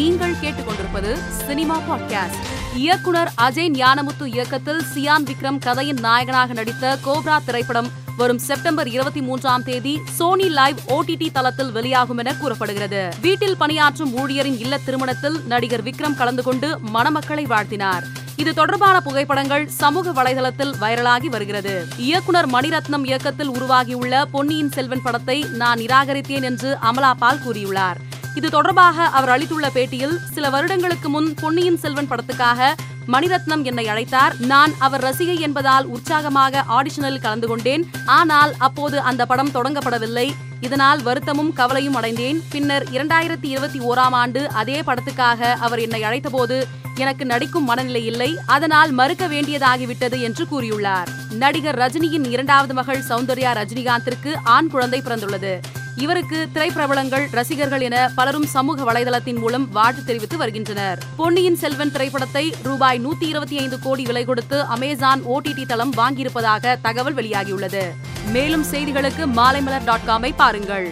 நீங்கள் கேட்டுக்கொண்டிருப்பது cinema podcast. இயக்குனர் அஜய் ஞானமுத்து இயக்கத்தில் சியான் விக்ரம் கதையின் நாயகனாக நடித்த கோப்ரா திரைப்படம் வரும் செப்டம்பர் இருபத்தி மூன்றாம் தேதி சோனி லைவ் ஓடிடி தளத்தில் வெளியாகும் என கூறப்படுகிறது. வீட்டில் பணியாற்றும் ஊழியரின் இல்ல திருமணத்தில் நடிகர் விக்ரம் கலந்து கொண்டு மணமக்களை வாழ்த்தினார். இது தொடர்பான புகைப்படங்கள் சமூக வலைதளத்தில் வைரலாகி வருகிறது. இயக்குனர் மணிரத்னம் இயக்கத்தில் உருவாகியுள்ள பொன்னியின் செல்வன் படத்தை நான் நிராகரித்தேன் என்று அமலா பால் கூறியுள்ளார். இது தொடர்பாக அவர் அளித்துள்ள பேட்டியில் சில வருடங்களுக்கு முன் பொன்னியின் செல்வன் படத்துக்காக மணிரத்னம் என்னை அழைத்தார். நான் அவர் ரசிகை என்பதால் உற்சாகமாக ஆடிஷனில் கலந்து கொண்டேன். ஆனால் அப்போது அந்த படம் தொடங்கப்படவில்லை. இதனால் வருத்தமும் கவலையும் அடைந்தேன். பின்னர் இரண்டாயிரத்தி இருபத்தி ஓராம் ஆண்டு அதே படத்துக்காக அவர் என்னை அழைத்தபோது எனக்கு நடிக்கும் மனநிலை இல்லை. அதனால் மறுக்க வேண்டியதாகிவிட்டது என்று கூறியுள்ளார். நடிகர் ரஜினியின் இரண்டாவது மகள் சௌந்தர்யா ரஜினிகாந்திற்கு ஆண் குழந்தை பிறந்துள்ளது. இவருக்கு திரைப்பிரபலங்கள் ரசிகர்கள் என பலரும் சமூக வலைதளத்தின் மூலம் வாழ்த்து தெரிவித்து வருகின்றனர். பொன்னியின் செல்வன் திரைப்படத்தை ரூபாய் நூத்தி இருபத்தி ஐந்து கோடி விலை கொடுத்து அமேசான் ஓடிடி தளம் வாங்கியிருப்பதாக தகவல் வெளியாகியுள்ளது. மேலும் செய்திகளுக்கு மாலைமலர் டாட் காமை பாருங்கள்.